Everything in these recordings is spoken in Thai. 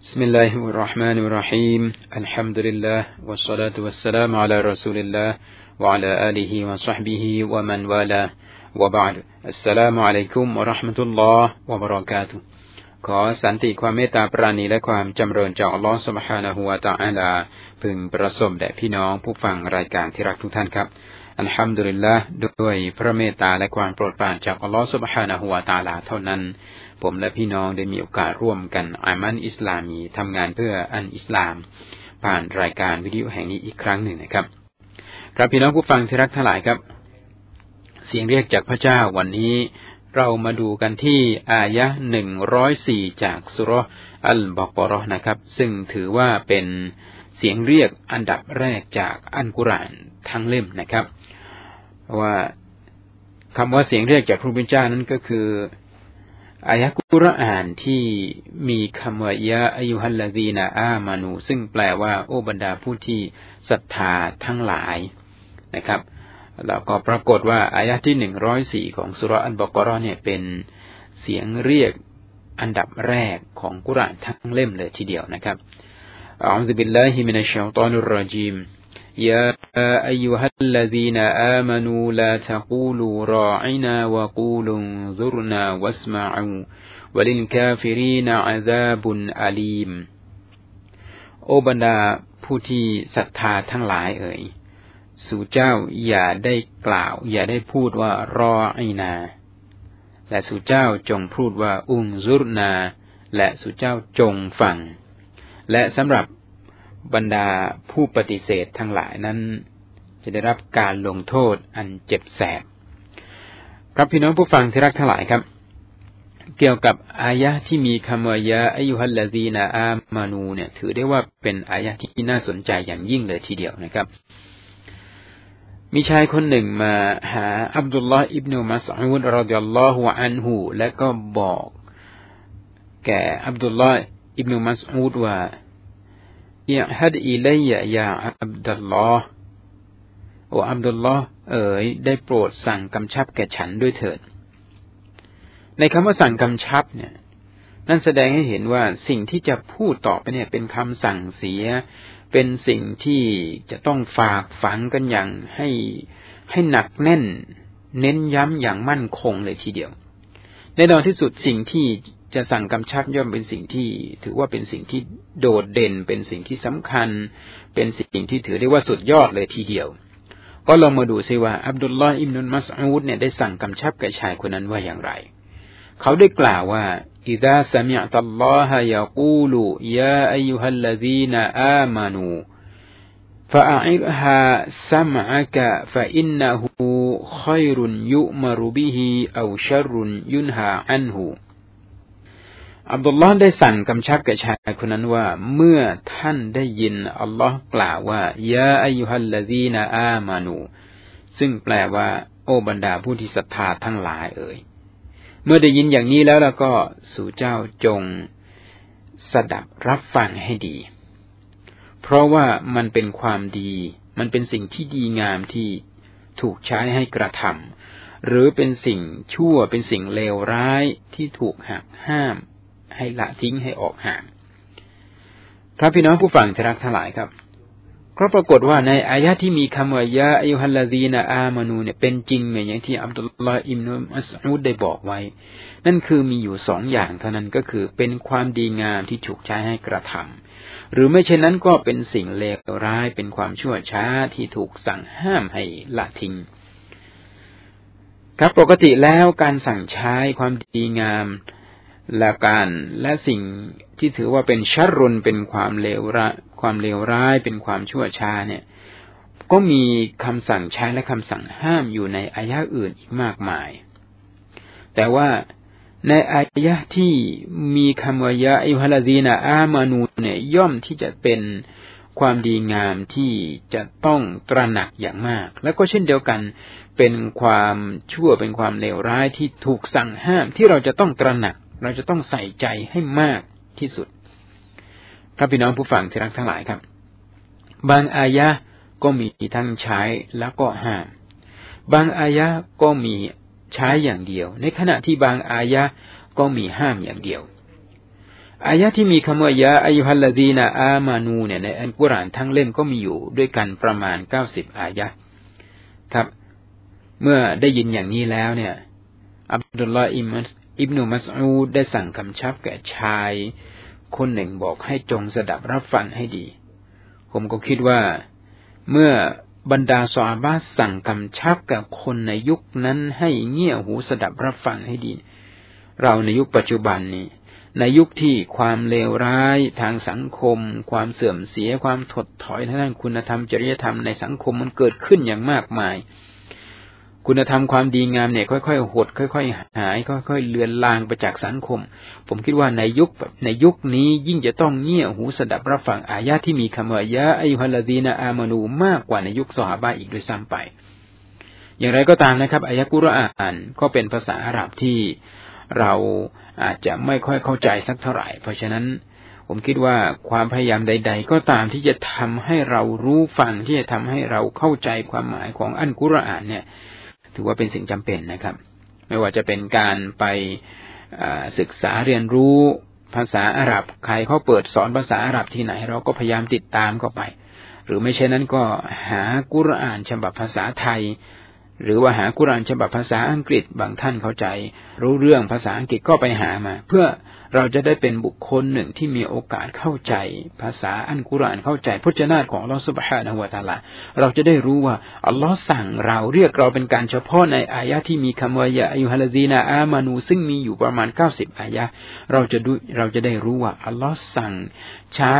بسم الله الرحمن الرحيم الحمد لله والصلاة والسلام على رسول الله وعلى آله وصحبه ومن والاه وبعد السلام عليكم ورحمة الله وبركاته ขอสันติความเมตตาปราณีและความจำเริญจากอัลลอฮฺสุบฮานะฮูวาตาอัลาพึงประสมแด่พี่น้องผู้ฟังรายการที่รักทุกท่านครับอัลฮัมดุลิลละด้วยพระเมตตาและความโปรดปรานจากอัลลอฮฺสุบฮานะฮูวาตาลาเท่านั้น ผมและพี่น้องได้มีโอกาสร่วมกันอามันอิสลามีทำงานเพื่ออันอิสลาม ผ่านรายการวิดีโอแห่งนี้อีกครั้งหนึ่งนะครับ ครับพี่น้องผู้ฟังที่รักทั้งหลายครับ เสียงเรียกจากพระเจ้าวันนี้เรามาดูกันที่อายะหนึ่งร้อยสี่จากสุรอัลบากรอนะครับ ซึ่งถือว่าเป็นเสียงเรียกอันดับแรกจากอันกุรานทั้งเล่มนะครับ ว่าคำว่าเสียงเรียกจากพระพุทธเจ้านั้นก็คือ อายะกุรอานที่มีคำว่ายะอายุฮัลลาดีนาอามานู ซึ่งแปลว่าโอบรรดาผู้ที่ศรัทธาทั้งหลายนะครับ แล้วก็ปรากฏว่าอายะที่หนึ่งร้อยสี่ของสุรอันบกรอเนี่ยเป็นเสียงเรียกอันดับแรกของกุรอานทั้งเล่มเลยทีเดียวนะครับอัลลอฮฺบิลลาฮิมินัชชัยตานุรรจีม يا أيها الذين آمنوا لا تقولوا راعنا وقولوا انظرنا واسمعوا وللكافرين عذاب أليم โอบรรดาผู้ที่ศรัทธาทั้งหลายเอ่ย สู่เจ้าอย่าได้กล่าว อย่าได้พูดว่ารอไอนา และสู่เจ้าจงพูดว่าอุงซุรนา และสู่เจ้าจงฟัง และสำหรับ บรรดาผู้ปฏิเสธทั้งหลายนั้น จะได้รับการลงโทษอันเจ็บแสบครับพี่น้องผู้ฟังที่รักทั้งหลายครับ เกี่ยวกับอายะที่มีคำว่ายะอายุฮัลลาซีนาอามานูเนี่ย ถือได้ว่าเป็นอายะที่น่าสนใจอย่างยิ่งเลยทีเดียวนะครับ มีชายคนหนึ่งมาหาอับดุลลอฮ์อิบนุมัสอูดรดิยัลลอฮุอันหูและก็บอก แก่อับดุลลอฮ์อิบนุมัสอูดว่า อิฮัดอิลัยยาอับดุลลอฮ์โออับดุลลอฮ์เอ๋ยได้โปรดสั่งกำชับแก่ฉันด้วยเถิด ในคำว่าสั่งกำชับเนี่ย นั่นแสดงให้เห็นว่าสิ่งที่จะพูดต่อไปเนี่ยเป็นคำสั่งเสีย เป็นสิ่งที่จะต้องฝากฝังกันอย่างให้ให้หนักแน่น เน้นย้ำอย่างมั่นคงเลยทีเดียวในตอนที่สุดสิ่งที่ จะสั่งกำชับย่อมเป็นสิ่งที่ถือว่าเป็นสิ่งที่โดดเด่น เป็นสิ่งที่สำคัญ เป็นสิ่งที่ถือได้ว่าสุดยอดเลยทีเดียว ก็ลองมาดูซิว่า อับดุลลอฮ์อิมนุนมัสอูดเนี่ยได้สั่งกำชับแก่ชายคนนั้นว่าอย่างไร เขาได้กล่าวว่าอิดาสมิอัตัลลอฮะยากูลูยาอายุฮัลลดีนอามานู فأعرها سمعك فإنه خير يؤمر به أو شر ينهى عنه อับดุลลอฮ์ได้สั่งกำชับแก่ชายคนนั้นว่า เมื่อท่านได้ยินอัลลอฮ์กล่าวว่ายาอายุฮัลลาดีนาอามานู ซึ่งแปลว่า โอ้บรรดาผู้ที่ศรัทธาทั้งหลายเอ่ย เมื่อได้ยินอย่างนี้แล้วแล้วก็สู่เจ้าจงสดับรับฟังให้ดี เพราะว่ามันเป็นความดี มันเป็นสิ่งที่ดีงามที่ถูกใช้ให้กระทำหรือเป็นสิ่งชั่วเป็นสิ่งเลวร้ายที่ถูกหักห้าม ให้ละทิ้งให้ออกห่างครับพี่น้องผู้ฟังที่รักทั้งหลายครับก็ปรากฏว่าในอายะที่มีคำว่ายะอายุฮัลลาดีนาอามานูเนี่ยเป็นจริงเหมือนอย่างที่อับดุลลอฮ์อิมนุมัสอูดได้บอกไว้ นั่นคือมีอยู่สองอย่างเท่านั้นก็คือเป็นความดีงามที่ถูกใช้ให้กระทำหรือไม่เช่นนั้นก็เป็นสิ่งเลวร้ายเป็นความชั่วช้าที่ถูกสั่งห้ามให้ละทิ้งครับปกติแล้วการสั่งใช้ความดีงาม และการและสิ่งที่ถือว่าเป็นชัรุนเป็นความเลวร้ายความเลวร้ายเป็นความชั่วช้าเนี่ย ก็มีคำสั่งใช้และคำสั่งห้ามอยู่ในอายะอื่นอีกมากมาย แต่ว่าในอายะที่มีคำว่ายะอิฮลาดีนาอามานูเนี่ยย่อมที่จะเป็นความดีงามที่จะต้องตระหนักอย่างมาก แล้วก็เช่นเดียวกันเป็นความชั่วเป็นความเลวร้ายที่ถูกสั่งห้ามที่เราจะต้องตระหนัก เราจะต้องใส่ใจให้มากที่สุดพระพี่น้องผู้ฟังที่รักทั้งหลายครับ บางอายะก็มีทั้งใช้แล้วก็ห้าม บางอายะก็มีใช้อย่างเดียว ในขณะที่บางอายะก็มีห้ามอย่างเดียว อายะที่มีคำว่ายะอายุฮัลลดีนาอามานูเนี่ยในอันกุรานทั้งเล่มก็มีอยู่ด้วยกันประมาณเก้าสิบอายะครับ เมื่อได้ยินอย่างนี้แล้วเนี่ย อับดุลลาอิม อิบนุมัสอูดได้สั่งคำชับแก่ชาย คนหนึ่งบอกให้จงสดับรับฟังให้ดี ผมก็คิดว่า เมื่อบรรดาสอาบาสั่งกำชับกับคนในยุคนั้นให้เงี่ยหูสดับรับฟังให้ดี เราในยุคปัจจุบันนี้ ในยุคที่ความเลวร้ายทางสังคม ความเสื่อมเสียความถดถอยทางด้านคุณธรรมจริยธรรมในสังคมมันเกิดขึ้นอย่างมากมาย คุณธรรมความดีงามเนี่ยค่อยๆหด ค่อยๆหาย ค่อยๆเลือนลางไปจากสังคม ผมคิดว่าในยุคในยุคนี้ยิ่งจะต้องเงี่ยหูสดับรับฟังอายะที่มีคำว่ายะอายุฮัลดีนาอามานูมากกว่าในยุคสหบาอีกด้วยซ้ำไป อย่างไรก็ตามนะครับอายะกุรอานก็เป็นภาษาอาหรับที่เราอาจจะไม่ค่อยเข้าใจสักเท่าไหร่ เพราะฉะนั้นผมคิดว่าความพยายามใด ๆ ก็ตามที่จะทำให้เรารู้ฟังที่จะทำให้เราเข้าใจความหมายของอันกุรอานเนี่ย ถือว่าเป็นสิ่งจำเป็นนะครับ ไม่ว่าจะเป็นการไปศึกษาเรียนรู้ภาษาอาหรับ ใครเขาเปิดสอนภาษาอาหรับที่ไหน เราก็พยายามติดตามเข้าไป หรือไม่เช่นนั้นก็หากุรอานฉบับภาษาไทย หรือว่าหากุรานฉบับภาษาอังกฤษ บางท่านเข้าใจ รู้เรื่องภาษาอังกฤษก็ไปหามา เพื่อ เราจะได้เป็นบุคคลหนึ่งที่มีโอกาสเข้าใจ ภาษาอันกุรานเข้าใจพจนาของอัลลอฮฺสุบฮานะฮุวาตาลา เราจะได้รู้ว่าอัลลอฮ์สั่งเราเรียกเราเป็นการเฉพาะในอายะที่มีคำว่ายาอายุฮัลดีนาอามานูซึ่งมีอยู่ประมาณเก้าสิบอายะเราจะดูเราจะได้รู้ว่าอัลลอฮ์สั่งใช้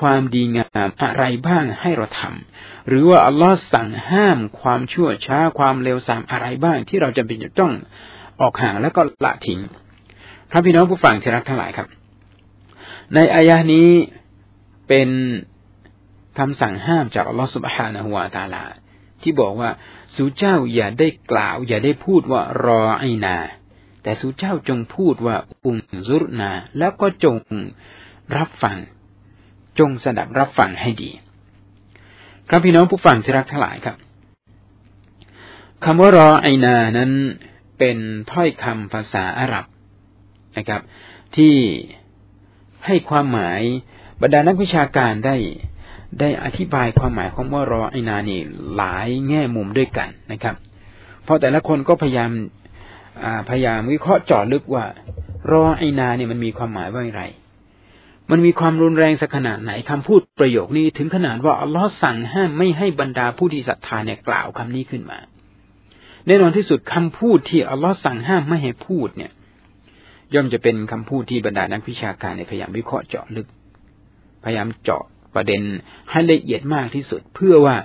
ความดีงามอะไรบ้างให้เราทำหรือว่าอัลลอฮ์สั่งห้ามความชั่วช้าความเลวทรามอะไรบ้างที่เราจะเป็นจะต้องออกห่างแล้วก็ละทิ้ง พระพี่น้องผู้ฟังที่รักทั้งหลายครับ ในอายะนี้เป็นคำสั่งห้ามจากอัลลอฮ์สุบฮานะฮุวาตาลา ที่บอกว่าสู่เจ้าอย่าได้กล่าว อย่าได้พูดว่ารอไอนา แต่สู่เจ้าจงพูดว่าอุนซุรนา แล้วก็จงรับฟัง จงสดับรับฟังให้ดี ครับพี่น้องผู้ฟังที่รักทั้งหลายครับคำว่ารอไอนานั้นเป็นถ้อยคำภาษาอาหรับ นะครับ ที่ให้ความหมายบรรดานักวิชาการได้ได้อธิบายความหมายของว่ารอไอนานี่หลายแง่มุมด้วยกันนะครับ เพราะแต่ละคนก็พยายามพยายามวิเคราะห์เจาะลึกว่ารอไอนาเนี่ยมันมีความหมายว่าอย่างไร มันมีความรุนแรงสักขนาดไหนคำพูดประโยคนี้ถึงขนาดว่าอัลลอฮ์สั่งห้ามไม่ให้บรรดาผู้ที่ศรัทธาเนี่ยกล่าวคำนี้ขึ้นมา แน่นอนที่สุดคำพูดที่อัลลอฮ์สั่งห้ามไม่ให้พูดเนี่ย ย่อมจะเป็นคำพูดที่บรรดานักวิชาการในพยายามวิเคราะห์เจาะลึก พยายามเจาะประเด็นให้ละเอียดมากที่สุด เพื่อว่า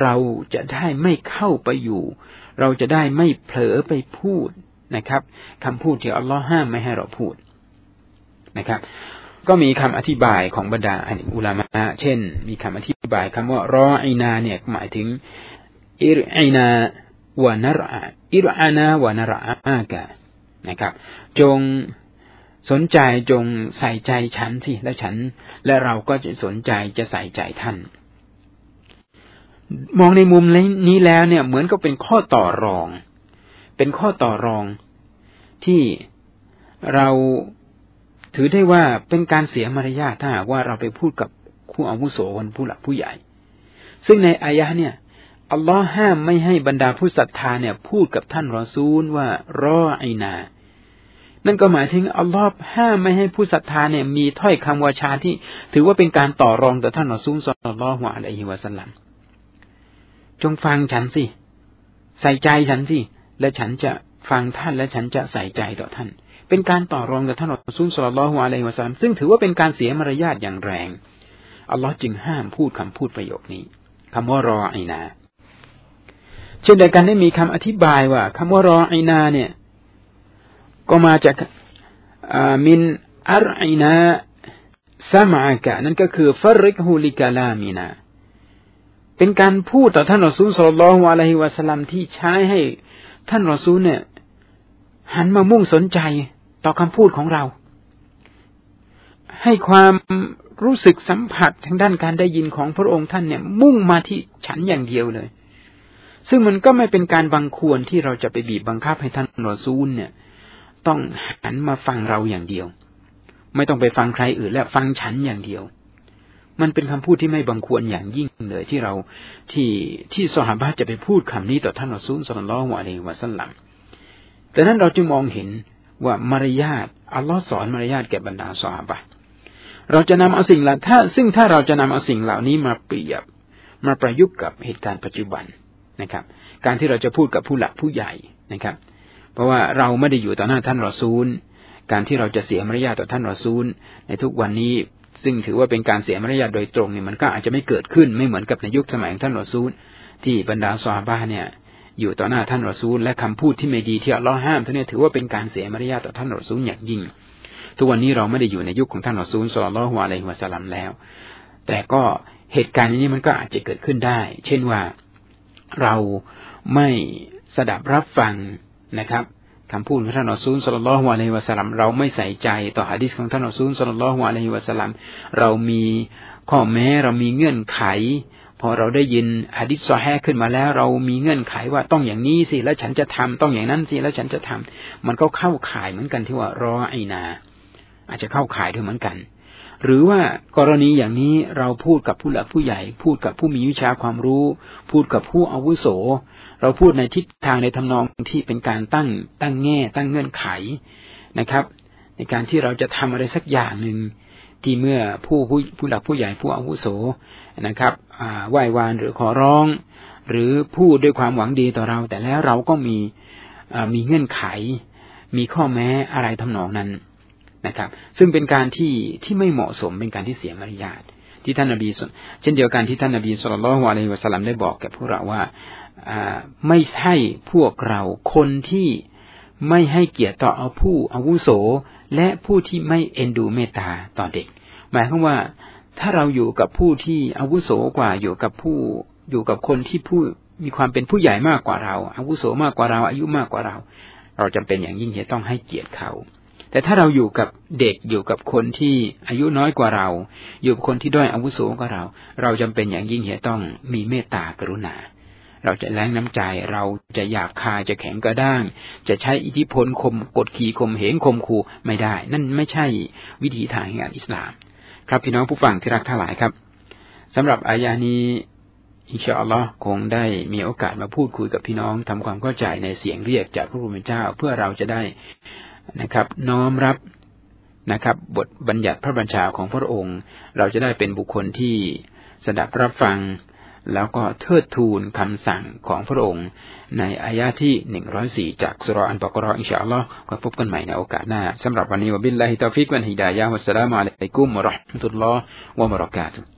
เราจะได้ไม่เข้าไปอยู่ เราจะได้ไม่เผลอไปพูดนะครับคำพูดที่อัลลอฮ์ห้ามไม่ให้เราพูดนะครับ ก็มีคำอธิบายของบรรดาอุลามะเช่น มีคำอธิบายคำว่ารอไอนาเนี่ยหมายถึงอิรไอนาวานรออิรอานาวานรอากะ นะครับ จงสนใจจงใส่ใจฉันสิและฉัน และเราก็จะสนใจจะใส่ใจท่าน มองในมุมนี้แล้วเนี่ย เหมือนก็เป็นข้อต่อรอง เป็นข้อต่อรองที่เราถือได้ว่าเป็นการเสียมารยาทถ้าหากว่าเราไปพูดกับคู่อาวุโสคนผู้หลักผู้ใหญ่ ซึ่งในอายะเนี่ยอัลลอฮ์ห้ามไม่ให้บรรดาผู้ศรัทธาเนี่ย พูดกับท่านรอซูลว่ารอไอนา นั่นก็หมายถึงอัลลอฮ์ห้ามไม่ให้ผู้ศรัทธาเนี่ยมีถ้อยคำวาชาที่ ถือว่าเป็นการต่อรองต่อท่านรอซูลสอลลอฮวะอะลัยฮิวะสัลลัมจงฟังฉันสิ ใส่ใจฉันสิ และฉันจะฟังท่านและฉันจะใส่ใจต่อท่าน เป็นการต่อรองกับท่านอัลซุลสลลัลลอฮุอะลัยฮิวะสัลลัมซึ่งถือว่าเป็นการเสียมารยาทอย่างแรง อัลลอฮ์จึงห้ามพูดคำพูดประโยคนี้คำว่ารอไอนา เช่นเดียวกันได้มีคำอธิบายว่าคำว่ารอไอนาเนี่ย ก็มาจากมินอัรไอนาสมากะนั่นก็คือฟริกฮูลิกาลามีนา เป็นการพูดต่อท่านรอซูลสลลัลลอฮุอะลัยฮิวะสลลัมที่ใช้ให้ท่านรอซูลเนี่ย หันมามุ่งสนใจต่อคำพูดของเรา ให้ความรู้สึกสัมผัสทางด้านการได้ยินของพระองค์ท่านเนี่ย มุ่งมาที่ฉันอย่างเดียวเลย ซึ่งมันก็ไม่เป็นการบังควรที่เราจะไปบีบบังคับให้ท่านรอซูลเนี่ย ต้องหันมาฟังเราอย่างเดียว ไม่ต้องไปฟังใครอื่นและฟังฉันอย่างเดียว มันเป็นคำพูดที่ไม่บังควรอย่างยิ่งเลยที่เราที่ที่สหบาจะไปพูดคำนี้ต่อท่านอัสูลสุลลัลฮวอะลัยวะสัลลัมดังนั้นเราจึงมองเห็นว่ามารยาทอัลลอฮ์สอนมารยาทแก่บรรดาสหบะเราจะนำเอาสิ่งเหล่าถ้า ซึ่งถ้าเราจะนำเอาสิ่งเหล่านี้มาเปรียบมาประยุกต์กับเหตุการณ์ปัจจุบันนะครับ การที่เราจะพูดกับผู้หลักผู้ใหญ่นะครับ เพราะว่าเราไม่ได้อยู่ต่อหน้าท่านรอซูล การที่เราจะเสียมารยาทต่อท่านรอซูล ในทุกวันนี้ ซึ่งถือว่าเป็นการเสียมารยาทโดยตรงเนี่ยมันก็อาจจะไม่เกิดขึ้นไม่เหมือนกับในยุคสมัยของท่านรอซูล ที่บรรดาซอฮาบะเนี่ยอยู่ต่อหน้าท่านรอซูล และคำพูดที่ไม่ดีที่อัลลอฮ์ห้ามท่านเนี่ยถือว่าเป็นการเสียมารยาทต่อท่านรอซูลอย่างยิ่ง ทุกวันนี้เราไม่ได้อยู่ในยุคของท่านรอซูลสุลลัลฮวาอะลัยฮิวะสัลลัมแล้ว แต่ก็เหตุการณ์นี้มันก็อาจจะเกิดขึ้นได้ เช่นว่าเราไม่สดับรับฟัง นะครับคำพูดของท่านอัซูลสลลัลฮวาลัยวะสัลลัมเราไม่ใส่ใจต่อฮะดิษของท่านอัซูลสลลัลฮวาลัยวะสัลลัมเรามีข้อแม้เรามีเงื่อนไข พอเราได้ยินฮะดิษซอแฮขึ้นมาแล้ว เรามีเงื่อนไขว่าต้องอย่างนี้สิแล้วฉันจะทำต้องอย่างนั้นสิแล้วฉันจะทำมันก็เข้าข่ายเหมือนกันที่ว่ารอไอนา อาจจะเข้าข่ายด้วยเหมือนกัน หรือว่ากรณีอย่างนี้เราพูดกับผู้หลักผู้ใหญ่ พูดกับผู้มีวิชาความรู้ พูดกับผู้อาวุโส เราพูดในทิศทางในทำนองที่เป็นการตั้งตั้งแง่ ตั้งเงื่อนไขนะครับ ในการที่เราจะทำอะไรสักอย่างหนึ่งที่เมื่อผู้ผู้ผู้หลักผู้ใหญ่ผู้อาวุโสนะครับไหว้วานหรือขอร้อง หรือพูดด้วยความหวังดีต่อเรา แต่แล้วเราก็มีมีเงื่อนไข มีข้อแม้อะไรทำนองนั้น นะครับ ซึ่งเป็นการที่ที่ไม่เหมาะสมเป็นการที่เสียมารยาทที่ท่านนบีเช่นเดียวกันที่ท่านนบีสุลต่านละฮ์อะลัยฮิวะสัลลัมได้บอกแก่พวกเราว่าไม่ใช่พวกเราคนที่ไม่ให้เกียรติต่อเอาผู้อาวุโส และผู้ที่ไม่เอ็นดูเมตตาต่อเด็ก หมายความว่าถ้าเราอยู่กับผู้ที่อาวุโสกว่าอยู่กับผู้อยู่กับคนที่ผู้มีความเป็นผู้ใหญ่มากกว่าเราอาวุโสมากกว่าเราอายุมากกว่าเรา เราจำเป็นอย่างยิ่งที่ต้องให้เกียรติเขา แต่ถ้าเราอยู่กับเด็กอยู่กับคนที่อายุน้อยกว่าเรา อยู่กับคนที่ด้อยอาวุโสกว่าเรา เราจำเป็นอย่างยิ่งที่ต้องมีเมตตากรุณา เราจะแรงน้ำใจเราจะหยาบคายจะแข็งกระด้าง จะใช้อิทธิพลคมกดขี่ข่มเหงข่มขู่ไม่ได้ นั่นไม่ใช่วิธีทางแห่งอิสลาม ครับพี่น้องผู้ฟังที่รักทั้งหลายครับสำหรับอายานี้อินชาอัลลอฮ์คงได้มีโอกาสมาพูดคุยกับพี่น้องทำความเข้าใจในเสียงเรียกจากพระผู้เป็นเจ้า เพื่อเราจะได้ นะครับ น้อมรับนะครับ บทบัญญัติพระบัญชาของพระองค์ เราจะได้เป็นบุคคลที่สดับรับฟัง แล้วก็เทิดทูนคำสั่งของพระองค์ ในอายะที่หนึ่งร้อยสี่จากซูเราะห์อัลบะเกาะเราะฮฺ إن شاء الله ก็พบกันใหม่ในโอกาสหน้าสำหรับวันนี้وبالله التوفيق والهداية والسلام عليكم ورحمة الله وبركاته